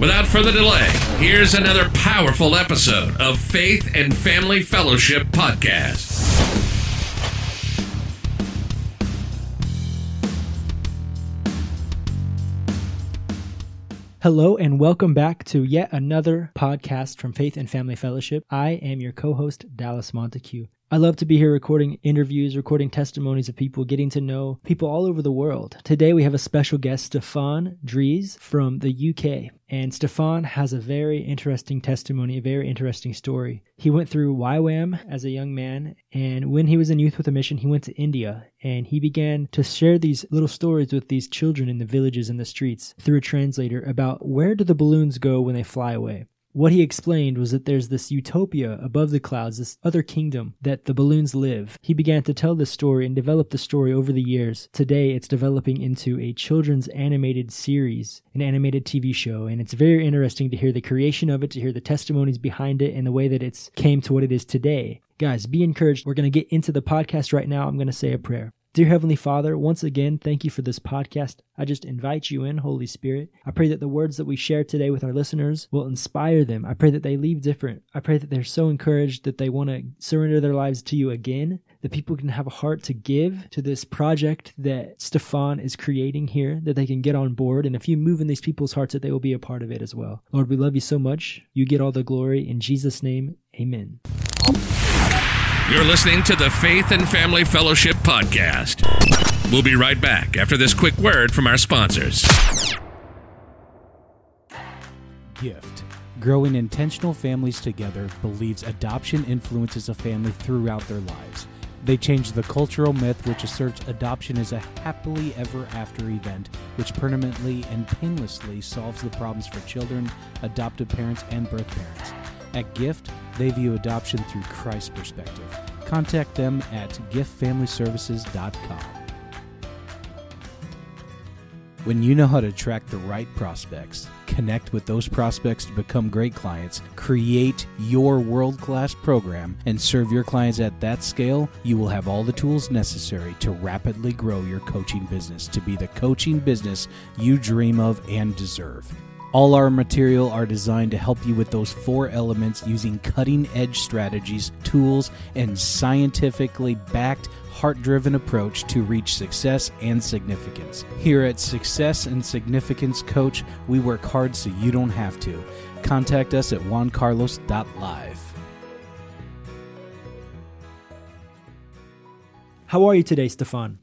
Without further delay, here's another powerful episode of Faith and Family Fellowship Podcast. Hello, and welcome back to yet another podcast from Faith and Family Fellowship. I am your co host, Dallas Montague. I love to be here recording interviews, recording testimonies of people, getting to know people all over the world. Today we have a special guest, Stefan Dries from the UK. And Stefan has a very interesting testimony, a very interesting story. He went through YWAM as a young man, and when he was in Youth with a Mission, he went to India and he began to share these little stories with these children in the villages and the streets through a translator about where do the balloons go when they fly away what he explained was that there's this utopia above the clouds, this other kingdom that the balloons live. He began to tell this story and develop the story over the years. Today, it's developing into a children's animated series, an animated TV show, and it's very interesting to hear the creation of it, to hear the testimonies behind it, and the way that it's came to what it is today. Guys, be encouraged. We're going to get into the podcast right now. I'm going to say a prayer. Dear Heavenly Father, once again, thank you for this podcast. I just invite you in, Holy Spirit. I pray that the words that we share today with our listeners will inspire them. I pray that they leave different. I pray that they're so encouraged that they want to surrender their lives to you again, that people can have a heart to give to this project that Stefan is creating here, that they can get on board. And if you move in these people's hearts, that they will be a part of it as well. Lord, we love you so much. You get all the glory. In Jesus' name, amen. You're listening to the Faith and Family Fellowship Podcast. We'll be right back after this quick word from our sponsors. Gift. Growing intentional families together believes adoption influences a family throughout their lives. They change the cultural myth which asserts adoption is a happily ever after event which permanently and painlessly solves the problems for children, adoptive parents, and birth parents. At Gift, they view adoption through Christ's perspective. Contact them at giftfamilyservices.com. When you know how to attract the right prospects, connect with those prospects to become great clients, create your world class program, and serve your clients at that scale, you will have all the tools necessary to rapidly grow your coaching business to be the coaching business you dream of and deserve. All our material are designed to help you with those four elements using cutting edge strategies, tools, and scientifically backed heart driven approach to reach success and significance. Here at Success and Significance Coach, we work hard so you don't have to. Contact us at juancarlos.live. How are you today, Stefan?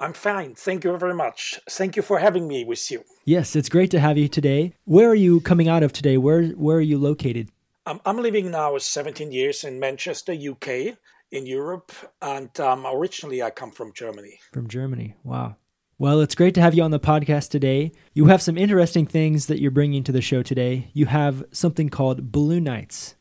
I'm fine. Thank you very much. Thank you for having me with you. Yes, it's great to have you today. Where are you coming out of today? Where where are you located? Um, I'm living now 17 years in Manchester, UK, in Europe, and um, originally I come from Germany. From Germany. Wow. Well, it's great to have you on the podcast today. You have some interesting things that you're bringing to the show today. You have something called Blue Nights.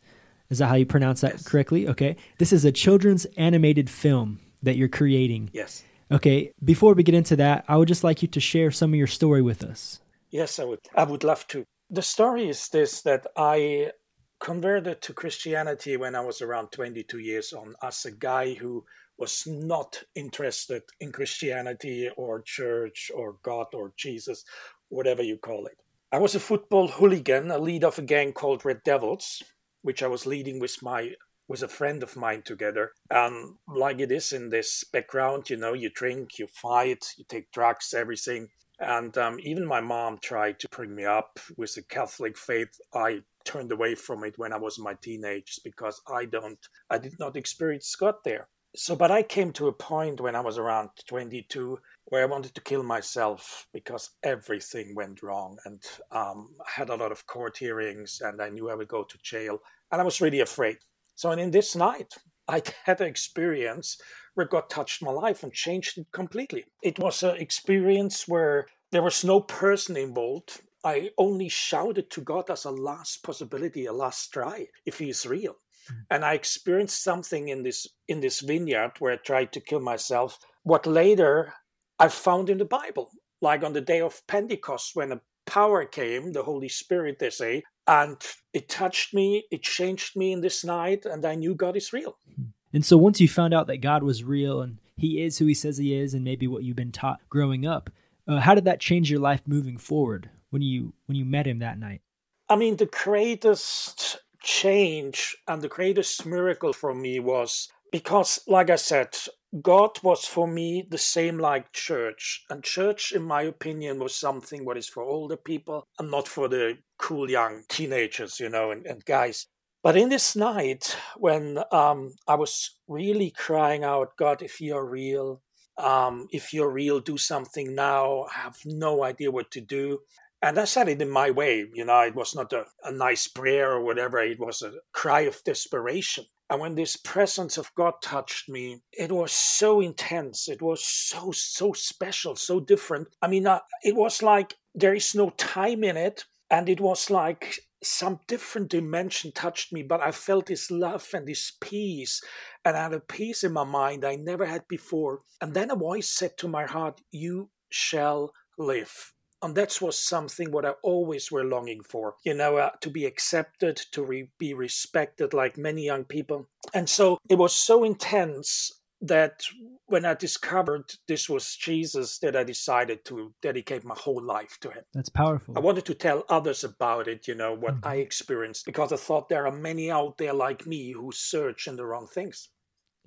Is that how you pronounce that yes. correctly? Okay. This is a children's animated film that you're creating. Yes. Okay, before we get into that, I would just like you to share some of your story with us. Yes, I would. I would love to. The story is this that I converted to Christianity when I was around 22 years old as a guy who was not interested in Christianity or church or God or Jesus, whatever you call it. I was a football hooligan, a leader of a gang called Red Devils, which I was leading with my with a friend of mine together. And like it is in this background, you know, you drink, you fight, you take drugs, everything. And um, even my mom tried to bring me up with the Catholic faith. I turned away from it when I was my teenage because I don't, I did not experience God there. So, but I came to a point when I was around 22 where I wanted to kill myself because everything went wrong and um, I had a lot of court hearings and I knew I would go to jail and I was really afraid. So, and in this night, I had an experience where God touched my life and changed it completely. It was an experience where there was no person involved. I only shouted to God as a last possibility, a last try, if He is real. Mm. And I experienced something in this in this vineyard where I tried to kill myself. What later I found in the Bible, like on the day of Pentecost, when a power came, the Holy Spirit, they say, and it touched me, it changed me in this night, and I knew God is real. Mm. And so once you found out that God was real and He is who He says He is, and maybe what you've been taught growing up, uh, how did that change your life moving forward when you when you met Him that night? I mean, the greatest change and the greatest miracle for me was because, like I said, God was for me the same like church. And church, in my opinion, was something what is for older people and not for the cool young teenagers, you know, and, and guys. But in this night, when um, I was really crying out, God, if you're real, um, if you're real, do something now. I have no idea what to do. And I said it in my way. You know, it was not a, a nice prayer or whatever, it was a cry of desperation. And when this presence of God touched me, it was so intense. It was so, so special, so different. I mean, uh, it was like there is no time in it. And it was like some different dimension touched me, but I felt this love and this peace. And I had a peace in my mind I never had before. And then a voice said to my heart, You shall live and that was something what I always were longing for, you know, uh, to be accepted, to re- be respected, like many young people. And so it was so intense that when I discovered this was Jesus, that I decided to dedicate my whole life to Him. That's powerful. I wanted to tell others about it, you know, what mm-hmm. I experienced, because I thought there are many out there like me who search in the wrong things.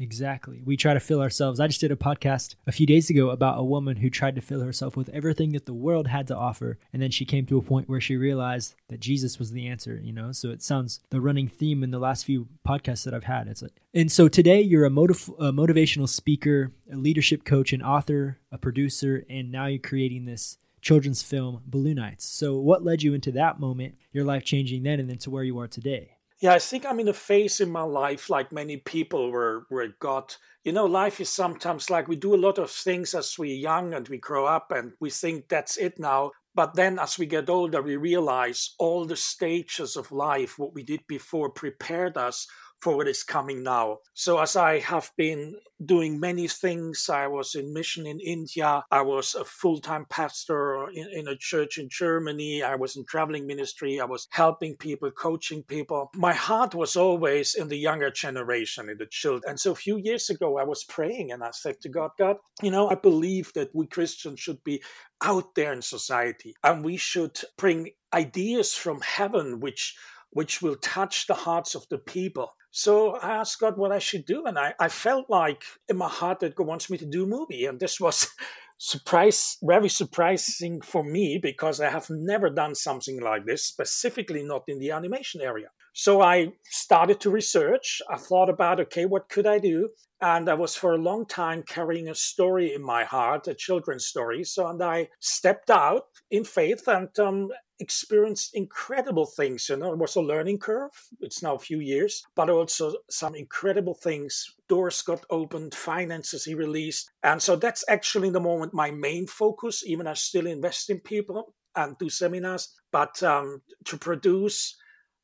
Exactly. We try to fill ourselves. I just did a podcast a few days ago about a woman who tried to fill herself with everything that the world had to offer. And then she came to a point where she realized that Jesus was the answer, you know? So it sounds the running theme in the last few podcasts that I've had. It's like, and so today you're a, motiv- a motivational speaker, a leadership coach, an author, a producer, and now you're creating this children's film, Balloonites. So what led you into that moment, your life changing then, and then to where you are today? Yeah, I think I'm in a phase in my life, like many people, where where God, you know, life is sometimes like we do a lot of things as we're young and we grow up and we think that's it now. But then as we get older, we realize all the stages of life, what we did before, prepared us for what is coming now. So, as I have been doing many things, I was in mission in India, I was a full time pastor in, in, a church in Germany, I was in traveling ministry, I was helping people, coaching people. My heart was always in the younger generation, in the children. And so, a few years ago, I was praying and I said to God, God, you know, I believe that we Christians should be out there in society and we should bring ideas from heaven which which will touch the hearts of the people. So I asked God what I should do, and I, I felt like in my heart that God wants me to do a movie, and this was surprise, very surprising for me because I have never done something like this, specifically not in the animation area. So I started to research. I thought about, okay, what could I do? And I was for a long time carrying a story in my heart, a children's story. So, and I stepped out in faith and um, experienced incredible things. You know, it was a learning curve. It's now a few years, but also some incredible things. Doors got opened, finances he released. And so that's actually in the moment my main focus, even I still invest in people and do seminars, but um, to produce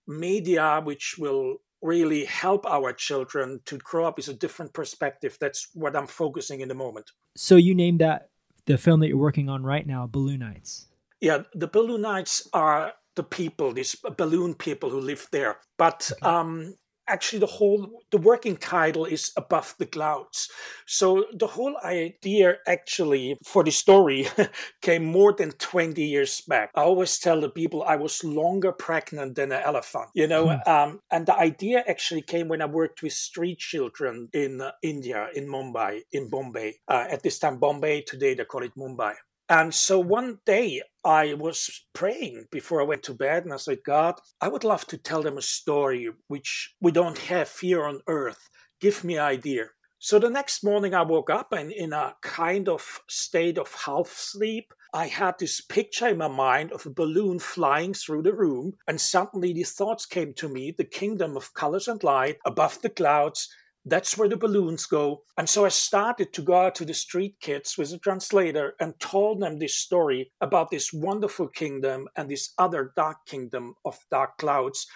media which will really help our children to grow up is a different perspective. That's what I'm focusing in the moment. So you named that the film that you're working on right now, Balloonites. Yeah, the Balloonites are the people, these balloon people who live there. But um, actually the whole the working title is above the clouds. So the whole idea actually for the story came more than 20 years back. I always tell the people i was longer pregnant than an elephant you know? Hmm. um, and the idea actually came when i worked with street children in uh, india in mumbai in bombay. Uh, at this time bombay today they call it mumbai and so one day I was praying before I went to bed and I said, God, I would love to tell them a story which we don't have here on earth. Give me an idea. So the next morning I woke up and in a kind of state of half sleep, I had this picture in my mind of a balloon flying through the room, and suddenly these thoughts came to me the kingdom of colors and light above the clouds. That's where the balloons go. And so I started to go out to the street kids with a translator and told them this story about this wonderful kingdom and this other dark kingdom of dark clouds.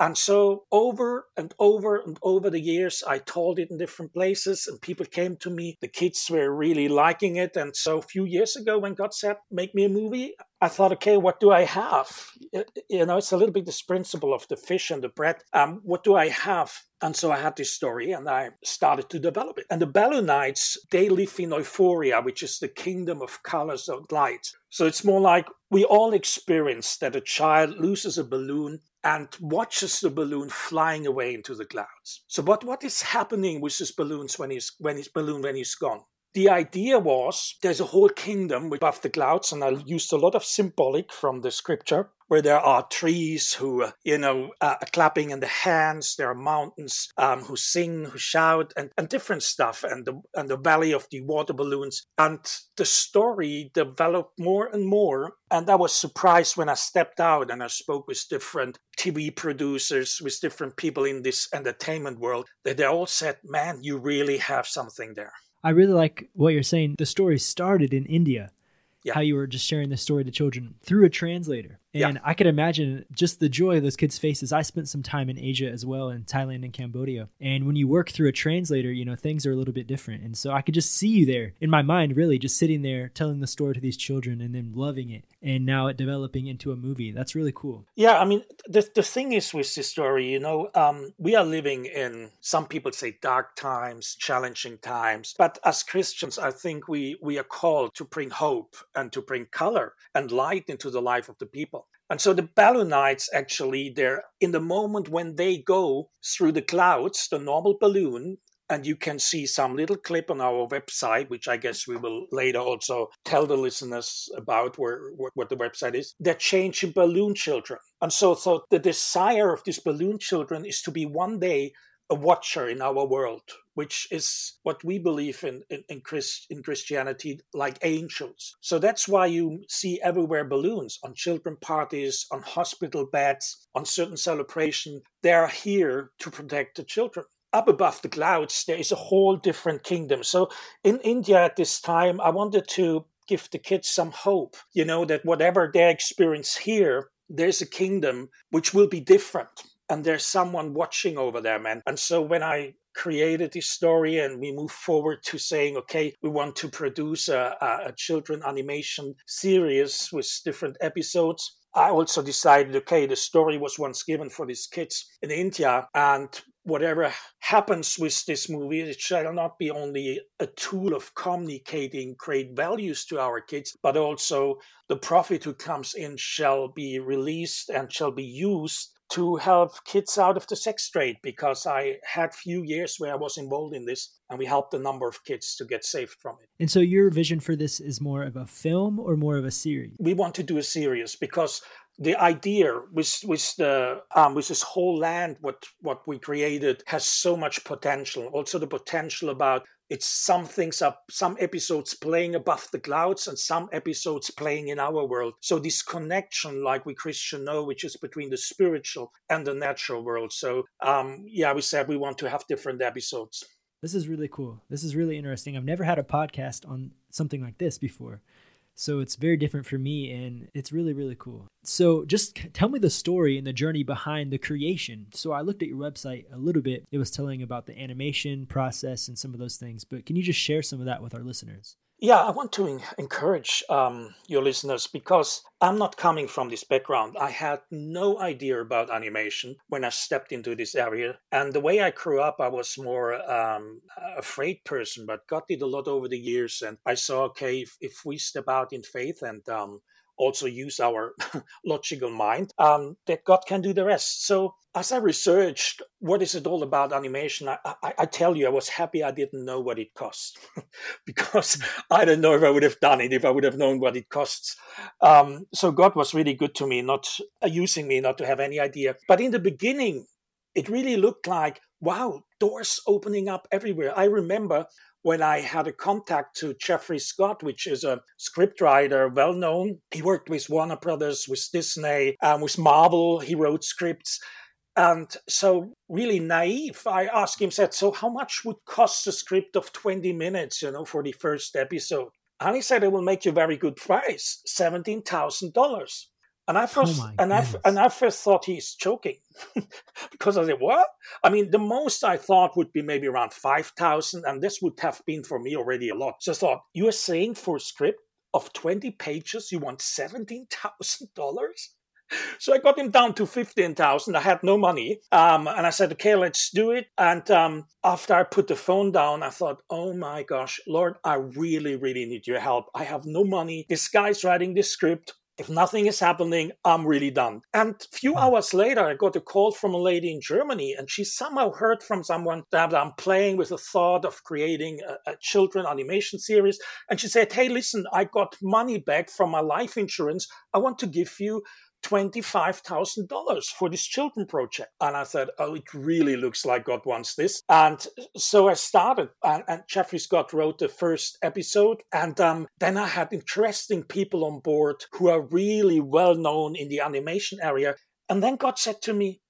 And so over and over and over the years, I told it in different places and people came to me. The kids were really liking it. And so a few years ago, when God said, make me a movie, I thought, okay, what do I have? You know, it's a little bit this principle of the fish and the bread. Um, what do I have? And so I had this story and I started to develop it. And the Balloonites, they live in Euphoria, which is the kingdom of colors and light. So it's more like we all experience that a child loses a balloon and watches the balloon flying away into the clouds. So what, what is happening with this balloons when he's when his balloon when he's gone? The idea was there's a whole kingdom above the clouds, and I used a lot of symbolic from the scripture where there are trees who, you know, uh, are clapping in the hands. There are mountains um, who sing, who shout, and, and different stuff, and the and the valley of the water balloons. And the story developed more and more. And I was surprised when I stepped out and I spoke with different TV producers, with different people in this entertainment world, that they all said, "Man, you really have something there." I really like what you're saying. The story started in India. Yeah. How you were just sharing the story to children through a translator. And Yeah. I could imagine just the joy of those kids' faces. I spent some time in Asia as well, in Thailand and Cambodia. And when you work through a translator, you know, things are a little bit different. And so I could just see you there in my mind, really, just sitting there telling the story to these children and then loving it. And now it developing into a movie. That's really cool. Yeah, I mean, the, the thing is with this story, you know, um, we are living in, some people say dark times, challenging times. But as Christians, I think we, we are called to bring hope and to bring color and light into the life of the people. And so the Balloonites actually, they're in the moment when they go through the clouds, the normal balloon, and you can see some little clip on our website, which I guess we will later also tell the listeners about where what, the website is. They're changing balloon children, and so so the desire of these balloon children is to be one day a watcher in our world, which is what we believe in in, in, Christ, in Christianity, like angels. So that's why you see everywhere balloons on children parties, on hospital beds, on certain celebration. They are here to protect the children up above the clouds, there is a whole different kingdom. So in India at this time, I wanted to give the kids some hope, you know, that whatever they experience here, there's a kingdom which will be different. And there's someone watching over them. And, and so when I created this story and we move forward to saying, okay, we want to produce a, a, children animation series with different episodes, I also decided, okay, the story was once given for these kids in India, and whatever happens with this movie, it shall not be only a tool of communicating great values to our kids, but also the profit who comes in shall be released and shall be used to help kids out of the sex trade because I had few years where I was involved in this and we helped a number of kids to get saved from it. And so your vision for this is more of a film or more of a series? We want to do a series because the idea with with the um, with this whole land what what we created has so much potential also the potential about it's some things up some episodes playing above the clouds and some episodes playing in our world so this connection like we christian know which is between the spiritual and the natural world so um yeah we said we want to have different episodes This is really cool. This is really interesting. I've never had a podcast on something like this before. So it's very different for me and it's really, really cool. So just tell me the story and the journey behind the creation. So I looked at your website a little bit. It was telling about the animation process and some of those things, but can you just share some of that with our listeners? Yeah, I want to en- encourage um, your listeners because I'm not coming from this background. I had no idea about animation when I stepped into this area. And the way I grew up, I was more um, afraid person, but got it a lot over the years. And I saw, okay, if, if we step out in faith and um, also use our logical mind, um, that God can do the rest. So as I researched what is it all about animation, I, I, I tell you, I was happy I didn't know what it cost because I don't know if I would have done it if I would have known what it costs. Um, so God was really good to me, not uh, using me, not to have any idea. But in the beginning, it really looked like wow, doors opening up everywhere. I remember when I had a contact to Jeffrey Scott, which is a scriptwriter, well known. He worked with Warner Brothers, with Disney, um, with Marvel. He wrote scripts. And so, really naive, I asked him, said, So, how much would cost a script of 20 minutes, you know, for the first episode? And he said, It will make you a very good price $17,000. And I first Oh and I and I first thought he's joking because I said, "What?" I mean, the most I thought would be maybe around five thousand, and this would have been for me already a lot. So I thought, "You are saying for a script of twenty pages, you want seventeen thousand dollars?" So I got him down to fifteen thousand. I had no money, um, and I said, "Okay, let's do it." And um, after I put the phone down, I thought, "Oh my gosh, Lord, I really, really need your help. I have no money. This guy's writing this script." If nothing is happening, I'm really done. And a few hmm. hours later, I got a call from a lady in Germany, and she somehow heard from someone that I'm playing with the thought of creating a, a children animation series. And she said, Hey, listen, I got money back from my life insurance. I want to give you $25,000 for this children project. And I said, Oh, it really looks like God wants this. And so I started, and, and Jeffrey Scott wrote the first episode. And um, then I had interesting people on board who are really well known in the animation area. And then God said to me,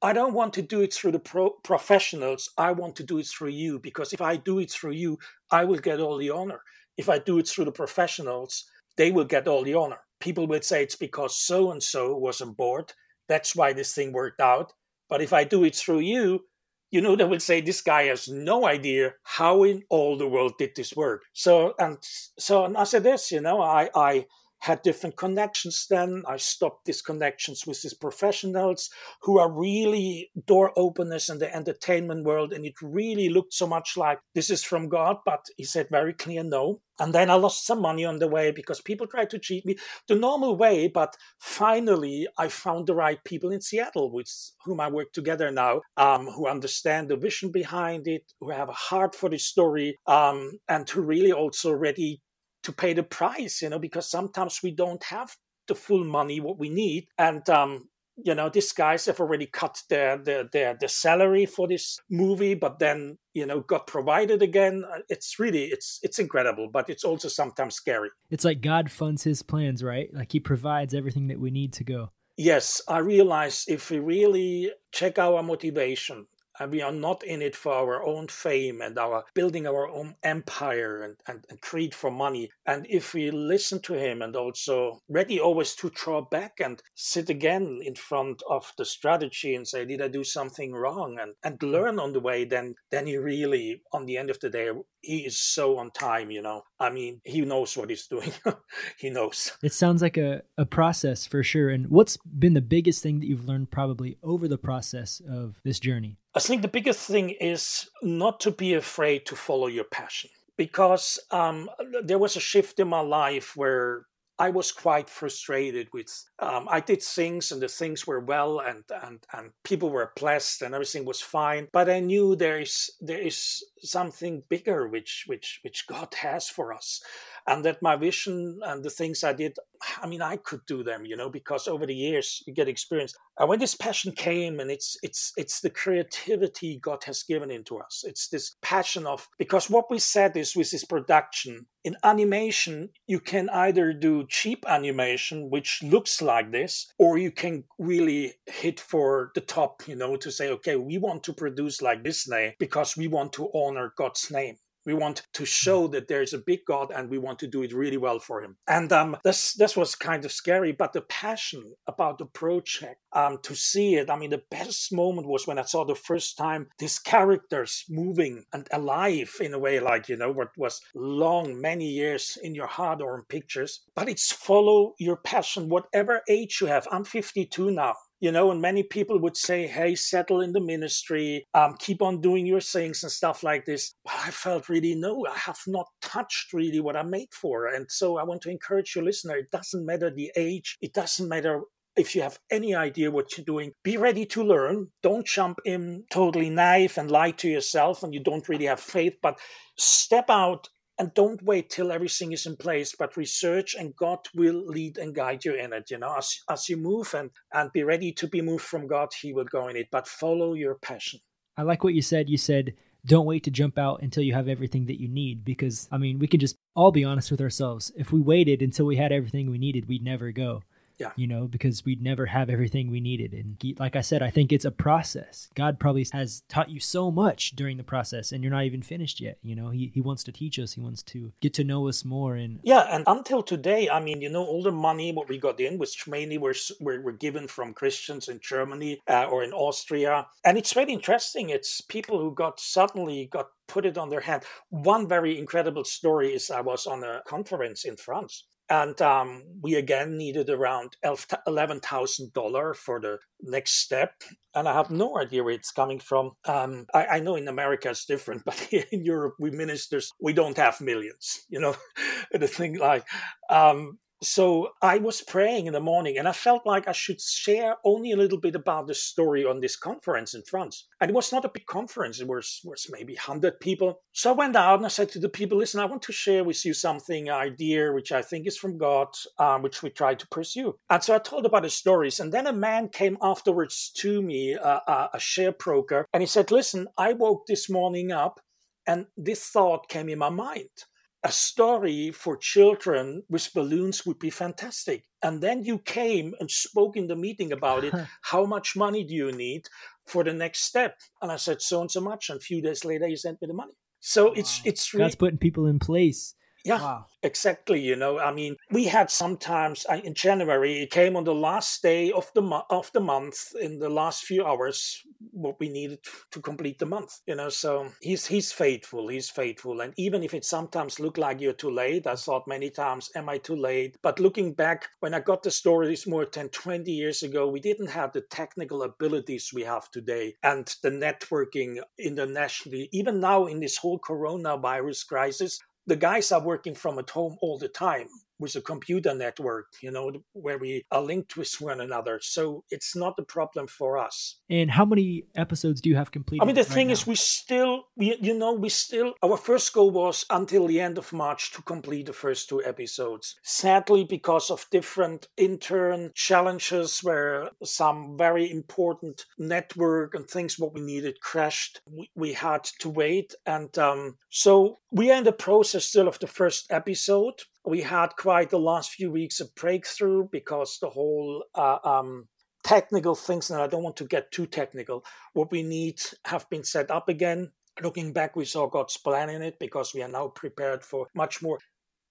I don't want to do it through the pro- professionals. I want to do it through you because if I do it through you, I will get all the honor. If I do it through the professionals, they will get all the honor. People would say it's because so and so was on board. That's why this thing worked out. But if I do it through you, you know, they will say this guy has no idea how in all the world did this work. So and so and I said this, you know, I I had different connections then. I stopped these connections with these professionals who are really door openers in the entertainment world. And it really looked so much like this is from God, but he said very clear no. And then I lost some money on the way because people tried to cheat me the normal way. But finally, I found the right people in Seattle with whom I work together now, um, who understand the vision behind it, who have a heart for the story, um, and who really also ready to pay the price, you know, because sometimes we don't have the full money what we need. And um, you know, these guys have already cut their their their, their salary for this movie, but then you know got provided again. It's really it's it's incredible, but it's also sometimes scary. It's like God funds his plans, right? Like he provides everything that we need to go. Yes, I realize if we really check our motivation and we are not in it for our own fame and our building our own empire and, and, and creed for money. And if we listen to him and also ready always to draw back and sit again in front of the strategy and say, did I do something wrong? And, and hmm. learn on the way, then then he really, on the end of the day, he is so on time, you know. I mean, he knows what he's doing. he knows. It sounds like a, a process for sure. And what's been the biggest thing that you've learned probably over the process of this journey? I think the biggest thing is not to be afraid to follow your passion because um, there was a shift in my life where I was quite frustrated with. Um, I did things and the things were well and and and people were blessed and everything was fine. But I knew there is there is something bigger which which which God has for us, and that my vision and the things I did. I mean, I could do them, you know, because over the years you get experience. And when this passion came, and it's it's it's the creativity God has given into us. It's this passion of because what we said is with this production in animation, you can either do cheap animation, which looks like this, or you can really hit for the top, you know, to say, okay, we want to produce like Disney because we want to honor God's name. We want to show that there's a big God and we want to do it really well for him. And um, this this was kind of scary, but the passion about the project, um, to see it, I mean, the best moment was when I saw the first time these characters moving and alive in a way, like, you know, what was long, many years in your heart or in pictures. But it's follow your passion, whatever age you have. I'm 52 now you know and many people would say hey settle in the ministry. Um, keep on doing your things and stuff like this. But i felt really no i have not touched really what i'm made for. And so i want to encourage your listener it doesn't matter the age it doesn't matter if you have any idea what you're doing, be ready to learn. Don't jump in totally naive and lie to yourself and you don't really have faith, but step out and don't wait till everything is in place but research and god will lead and guide you in it you know as, as you move and and be ready to be moved from god he will go in it but follow your passion I like what you said. You said don't wait to jump out until you have everything that you need because I mean, we can just all be honest with ourselves. If we waited until we had everything we needed, we'd never go. Yeah. You know, because we'd never have everything we needed. And like I said, I think it's a process. God probably has taught you so much during the process and you're not even finished yet. You know, he, he wants to teach us, he wants to get to know us more. And yeah, and until today, I mean, you know, all the money what we got in, which mainly were, were, were given from Christians in Germany uh, or in Austria. And it's very interesting. It's people who got suddenly got put it on their hand. One very incredible story is I was on a conference in France and um, we again needed around $11,000 for the next step. And I have no idea where it's coming from. Um, I, I, know in America it's different, but in Europe, we ministers, we don't have millions, you know, the thing like, um, so I was praying in the morning and I felt like I should share only a little bit about the story on this conference in France. And it was not a big conference, it was, was maybe 100 people. So I went out and I said to the people, listen, I want to share with you something, idea which I think is from God, um, which we try to pursue. And so I told about the stories. And then a man came afterwards to me, uh, uh, a share broker, and he said, listen, I woke this morning up and this thought came in my mind a story for children with balloons would be fantastic. And then you came and spoke in the meeting about it. How much money do you need for the next step? And I said, so and so much. And a few days later, you sent me the money. So wow. it's it's really, God's putting people in place. Yeah, wow. exactly. You know, I mean, we had sometimes in January. It came on the last day of the mo- of the month in the last few hours what we needed to complete the month. You know, so he's he's faithful. He's faithful, and even if it sometimes look like you're too late, I thought many times, "Am I too late?" But looking back, when I got the stories more than 20 years ago, we didn't have the technical abilities we have today, and the networking internationally. Even now in this whole coronavirus crisis, the guys are working from at home all the time with a computer network, you know, where we are linked with one another. So it's not a problem for us. And how many episodes do you have completed? I mean, the right thing now? is, we still, we, you know, we still, our first goal was until the end of March to complete the first two episodes. Sadly, because of different intern challenges where some very important network and things what we needed crashed, we, we had to wait. And um, so we are in the process still of the first episode we had quite the last few weeks a breakthrough because the whole uh, um, technical things, and I don't want to get too technical, what we need have been set up again. Looking back, we saw God's plan in it because we are now prepared for much more.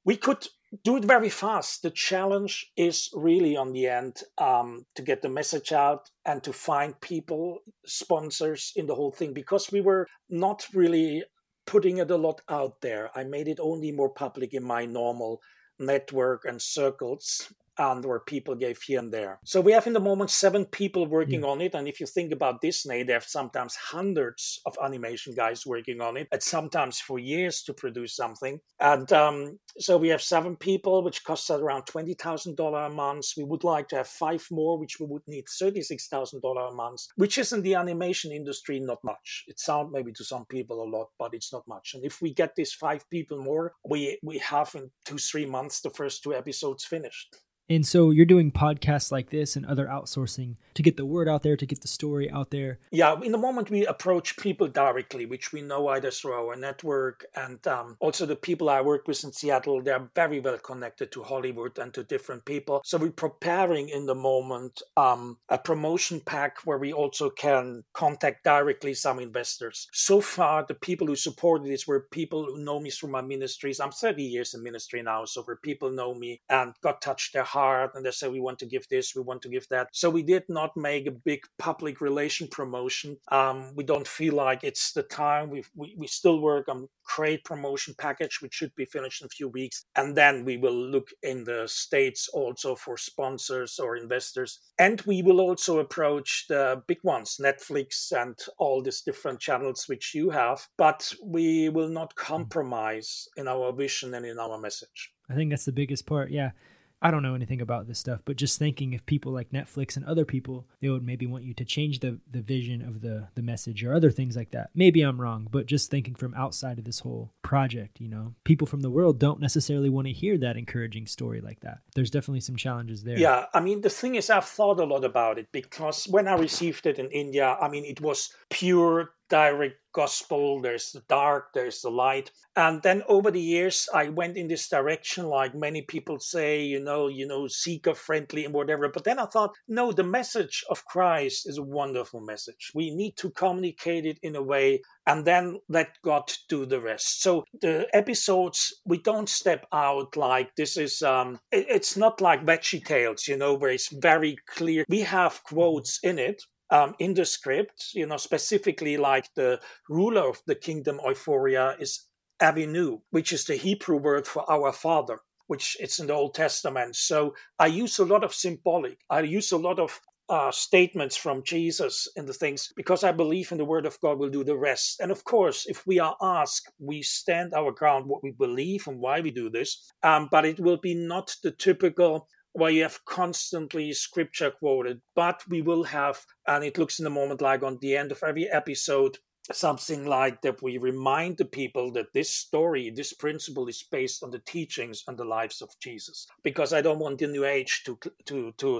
We could do it very fast. The challenge is really on the end um, to get the message out and to find people, sponsors in the whole thing because we were not really putting it a lot out there. I made it only more public in my normal network and circles and where people gave here and there. So we have in the moment seven people working yeah. on it. And if you think about Disney, they have sometimes hundreds of animation guys working on it, and sometimes for years to produce something. And um, so we have seven people, which costs around $20,000 a month. We would like to have five more, which we would need $36,000 a month, which is in the animation industry not much. It sounds maybe to some people a lot, but it's not much. And if we get these five people more, we, we have in two, three months the first two episodes finished. And so you're doing podcasts like this and other outsourcing to get the word out there, to get the story out there. Yeah, in the moment we approach people directly, which we know either through our network and um, also the people I work with in Seattle, they're very well connected to Hollywood and to different people. So we're preparing in the moment um, a promotion pack where we also can contact directly some investors. So far, the people who supported this were people who know me through my ministries. I'm 30 years in ministry now, so where people know me and got touched their heart and they say we want to give this we want to give that so we did not make a big public relation promotion um, we don't feel like it's the time we we, we still work on create promotion package which should be finished in a few weeks and then we will look in the states also for sponsors or investors and we will also approach the big ones netflix and all these different channels which you have but we will not hmm. compromise in our vision and in our message I think that's the biggest part. Yeah. I don't know anything about this stuff, but just thinking if people like Netflix and other people, they would maybe want you to change the the vision of the the message or other things like that. Maybe I'm wrong, but just thinking from outside of this whole project, you know, people from the world don't necessarily want to hear that encouraging story like that. There's definitely some challenges there. Yeah, I mean the thing is I've thought a lot about it because when I received it in India, I mean it was pure direct gospel, there's the dark, there's the light. And then over the years, I went in this direction, like many people say, you know, you know, seeker friendly and whatever. But then I thought, no, the message of Christ is a wonderful message. We need to communicate it in a way and then let God do the rest. So the episodes, we don't step out like this is, um, it, it's not like Veggie Tales, you know, where it's very clear. We have quotes in it um, in the script, you know, specifically like the ruler of the kingdom Euphoria is Avinu, which is the Hebrew word for our father, which it's in the Old Testament. So I use a lot of symbolic. I use a lot of uh, statements from Jesus in the things because I believe in the word of God will do the rest. And of course, if we are asked, we stand our ground what we believe and why we do this. Um, but it will be not the typical where you have constantly scripture quoted, but we will have, and it looks in the moment like on the end of every episode, something like that we remind the people that this story, this principle is based on the teachings and the lives of Jesus. Because I don't want the New Age to to to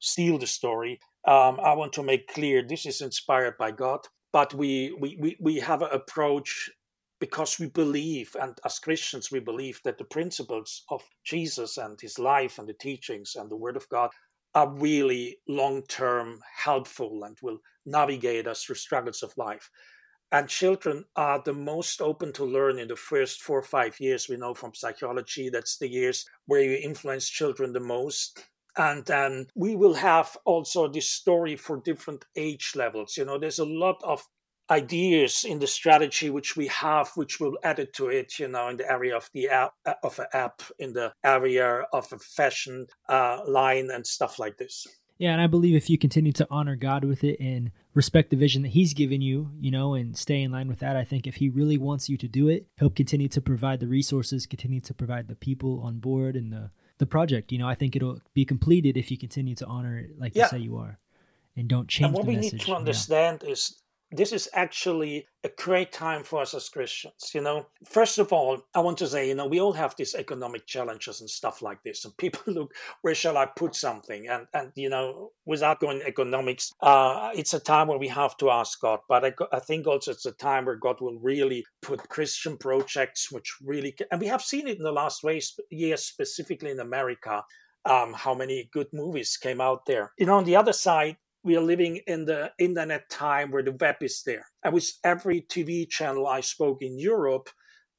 steal the story. Um, I want to make clear this is inspired by God, but we we we, we have an approach because we believe, and as Christians, we believe that the principles of Jesus and his life and the teachings and the Word of God are really long term helpful and will navigate us through struggles of life. And children are the most open to learn in the first four or five years. We know from psychology that's the years where you influence children the most. And then we will have also this story for different age levels. You know, there's a lot of ideas in the strategy which we have, which will add it to it, you know, in the area of the app, uh, of an app, in the area of a fashion uh, line and stuff like this. Yeah, and I believe if you continue to honor God with it and respect the vision that He's given you, you know, and stay in line with that, I think if He really wants you to do it, He'll continue to provide the resources, continue to provide the people on board and the the project. You know, I think it'll be completed if you continue to honor it like yeah. you say you are, and don't change. And what we message. need to understand yeah. is this is actually a great time for us as Christians. You know, first of all, I want to say, you know, we all have these economic challenges and stuff like this, and people look, where shall I put something? And and you know, without going economics, uh, it's a time where we have to ask God. But I, I think also it's a time where God will really put Christian projects, which really, can, and we have seen it in the last years, specifically in America. Um, how many good movies came out there. You know, on the other side, we are living in the internet time where the web is there. And with every TV channel I spoke in Europe,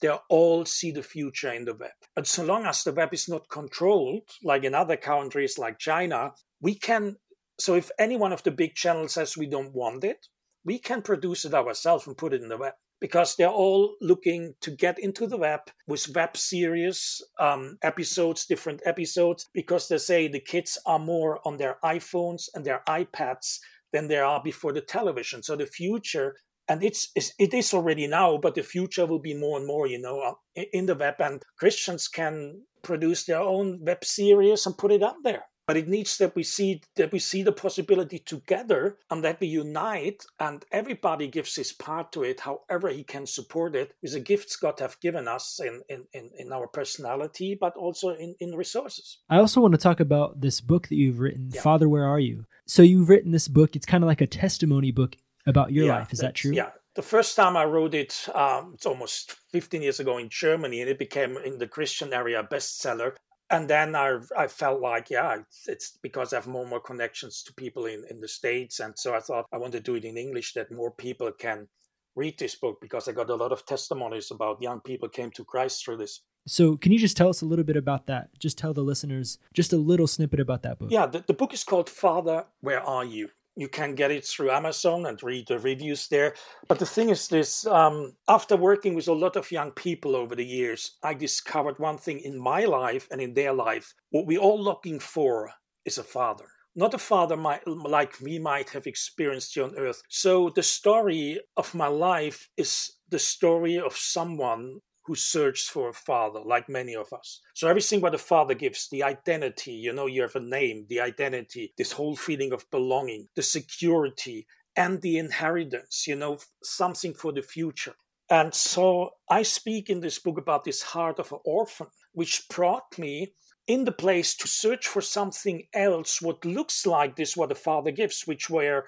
they all see the future in the web. But so long as the web is not controlled, like in other countries like China, we can. So if any one of the big channels says we don't want it, we can produce it ourselves and put it in the web because they're all looking to get into the web with web series um, episodes, different episodes, because they say the kids are more on their iPhones and their iPads than they are before the television. So the future, and it's, it is already now, but the future will be more and more, you know, uh, in the web, and Christians can produce their own web series and put it up there but it needs that we see that we see the possibility together and that we unite and everybody gives his part to it however he can support it with the gifts god have given us in in, in, in our personality but also in, in resources. I also want to talk about this book that you've written yeah. father where are you? So you've written this book it's kind of like a testimony book about your yeah, life is that true? yeah. The first time I wrote it, um, it's almost 15 years ago in Germany, and it became in the Christian area a bestseller and then I I felt like yeah it's, because I have more and more connections to people in in the states, and so I thought I want to do it in English that more people can read this book because I got a lot of testimonies about young people came to Christ through this. So, can you just tell us a little bit about that? Just tell the listeners just a little snippet about that book. Yeah, the, the book is called Father, Where Are You? You can get it through Amazon and read the reviews there. But the thing is this um, after working with a lot of young people over the years, I discovered one thing in my life and in their life. What we're all looking for is a father. Not a father might, like we might have experienced here on earth. So, the story of my life is the story of someone who searched for a father, like many of us. So everything what a father gives, the identity, you know, you have a name, the identity, this whole feeling of belonging, the security, and the inheritance, you know, something for the future. And so I speak in this book about this heart of an orphan, which brought me in the place to search for something else, what looks like this, what a father gives, which were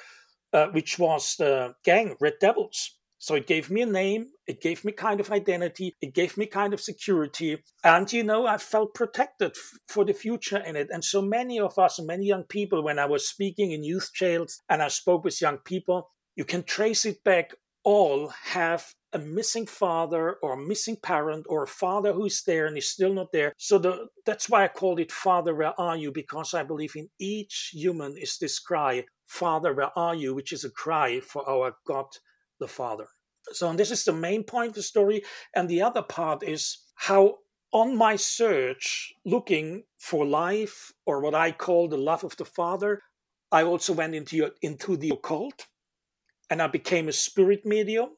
uh, which was the gang Red Devils. So it gave me a name, it gave me kind of identity, it gave me kind of security. And, you know, I felt protected f- for the future in it. And so many of us, many young people, when I was speaking in youth jails and I spoke with young people, you can trace it back, all have a missing father or a missing parent or a father who's there and is still not there. So the, that's why I called it Father, Where Are You? Because I believe in each human is this cry, Father, Where Are You? which is a cry for our God the Father. So, and this is the main point of the story. And the other part is how, on my search, looking for life or what I call the love of the Father, I also went into, into the occult and I became a spirit medium.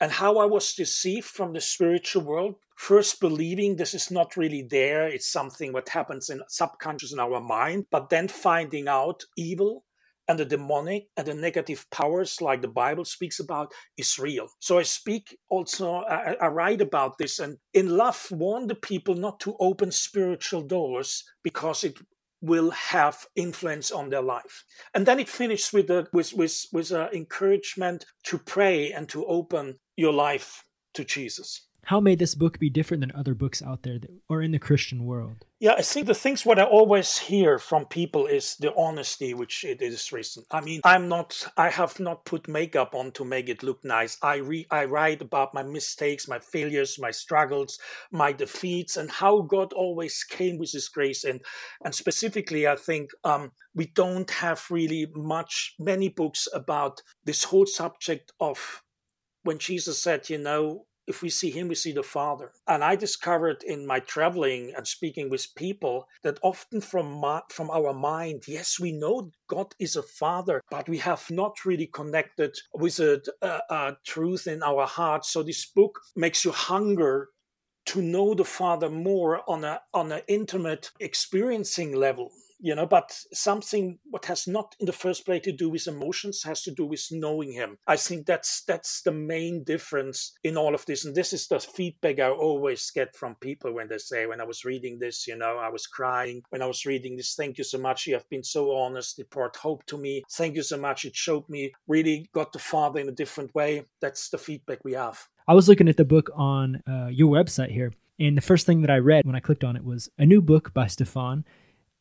And how I was deceived from the spiritual world, first believing this is not really there, it's something what happens in subconscious in our mind, but then finding out evil and the demonic and the negative powers like the bible speaks about is real. So i speak also I, I, write about this and in love warn the people not to open spiritual doors because it will have influence on their life. And then it finishes with a with with with an encouragement to pray and to open your life to jesus how may this book be different than other books out there that, or in the Christian world? Yeah, I think the things what I always hear from people is the honesty which it is written. I mean, I'm not, I have not put makeup on to make it look nice. I re, I write about my mistakes, my failures, my struggles, my defeats, and how God always came with His grace. And and specifically, I think um, we don't have really much many books about this whole subject of when Jesus said, you know, if we see him, we see the Father. And I discovered in my traveling and speaking with people that often from my, from our mind, yes, we know God is a Father, but we have not really connected with a, a, a truth in our heart. So this book makes you hunger to know the Father more on a on an intimate experiencing level you know but something what has not in the first place to do with emotions has to do with knowing him. I think that's that's the main difference in all of this and this is the feedback i always get from people when they say when i was reading this you know i was crying. When i was reading this thank you so much you have been so honest it brought hope to me. Thank you so much it showed me really got the father in a different way. That's the feedback we have. I was looking at the book on uh, your website here and the first thing that I read when I clicked on it was a new book by Stefan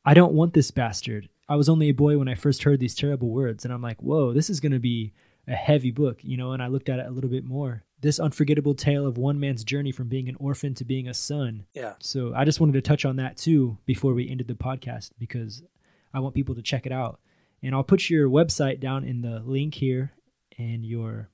I don't want this bastard. I was only a boy when I first heard these terrible words, and I'm like, whoa, this is going to be a heavy book, you know. And I looked at it a little bit more. This unforgettable tale of one man's journey from being an orphan to being a son. Yeah. So I just wanted to touch on that too before we ended the podcast because I want people to check it out. And I'll put your website down in the link here and your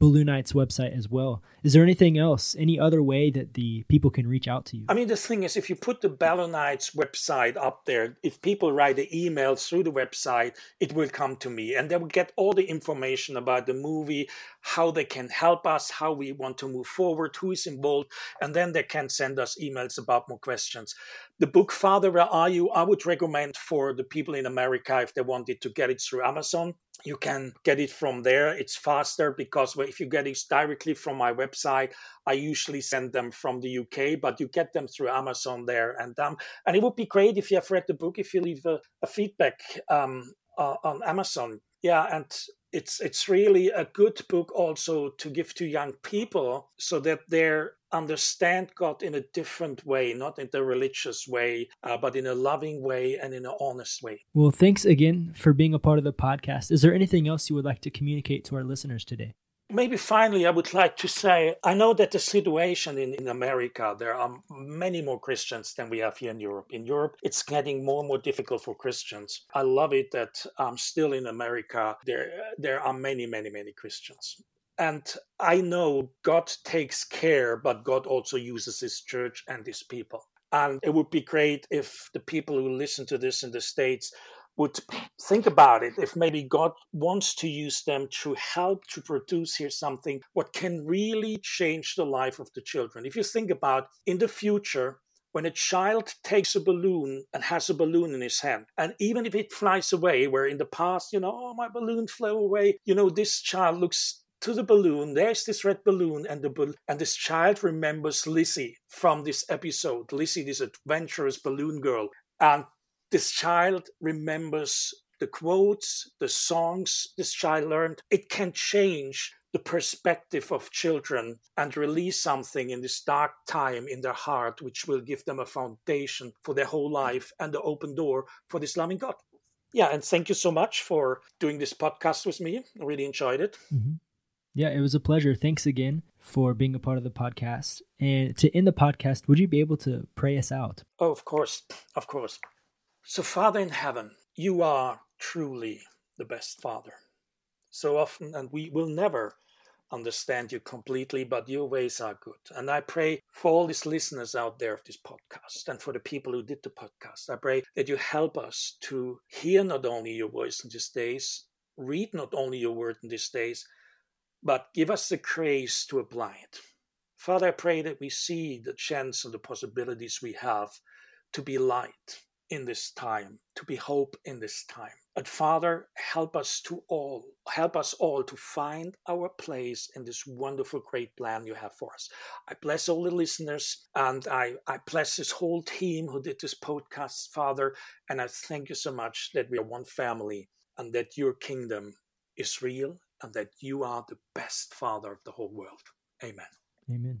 Balloonites website as well. Is there anything else, any other way that the people can reach out to you? I mean, the thing is, if you put the Balloonites website up there, if people write the emails through the website, it will come to me and they will get all the information about the movie, how they can help us, how we want to move forward, who is involved, and then they can send us emails about more questions. The book Father, Where Are You? I would recommend for the people in America if they wanted to get it through Amazon. You can get it from there. It's faster because if you get it directly from my website, I usually send them from the UK, but you get them through Amazon there. And um, and it would be great if you have read the book, if you leave a, a feedback um, uh, on Amazon. Yeah, and it's it's really a good book also to give to young people so that they understand God in a different way, not in the religious way, uh, but in a loving way and in an honest way. Well, thanks again for being a part of the podcast. Is there anything else you would like to communicate to our listeners today? Maybe finally, I would like to say I know that the situation in, in America, there are many more Christians than we have here in Europe. In Europe, it's getting more and more difficult for Christians. I love it that um, still in America, there, there are many, many, many Christians. And I know God takes care, but God also uses His church and His people. And it would be great if the people who listen to this in the States would think about it if maybe God wants to use them to help to produce here something what can really change the life of the children. If you think about in the future, when a child takes a balloon and has a balloon in his hand, and even if it flies away, where in the past, you know, oh, my balloon flew away, you know, this child looks to the balloon. There's this red balloon, and the and this child remembers Lizzie from this episode. Lizzie, this adventurous balloon girl, and this child remembers the quotes, the songs this child learned, it can change the perspective of children and release something in this dark time in their heart, which will give them a foundation for their whole life and the open door for this loving God. Yeah, and thank you so much for doing this podcast with me. I really enjoyed it. Mm-hmm. Yeah, it was a pleasure. Thanks again for being a part of the podcast. And to end the podcast, would you be able to pray us out? Oh, of course. Of course. So, Father in heaven, you are truly the best Father. So often, and we will never understand you completely, but your ways are good. And I pray for all these listeners out there of this podcast and for the people who did the podcast. I pray that you help us to hear not only your voice in these days, read not only your word in these days, but give us the grace to apply it. Father, I pray that we see the chance and the possibilities we have to be light in this time, to be hope in this time. But Father, help us to all, help us all to find our place in this wonderful, great plan you have for us. I bless all the listeners and I, I bless this whole team who did this podcast, Father. And I thank you so much that we are one family and that your kingdom is real and that you are the best Father of the whole world. Amen. Amen.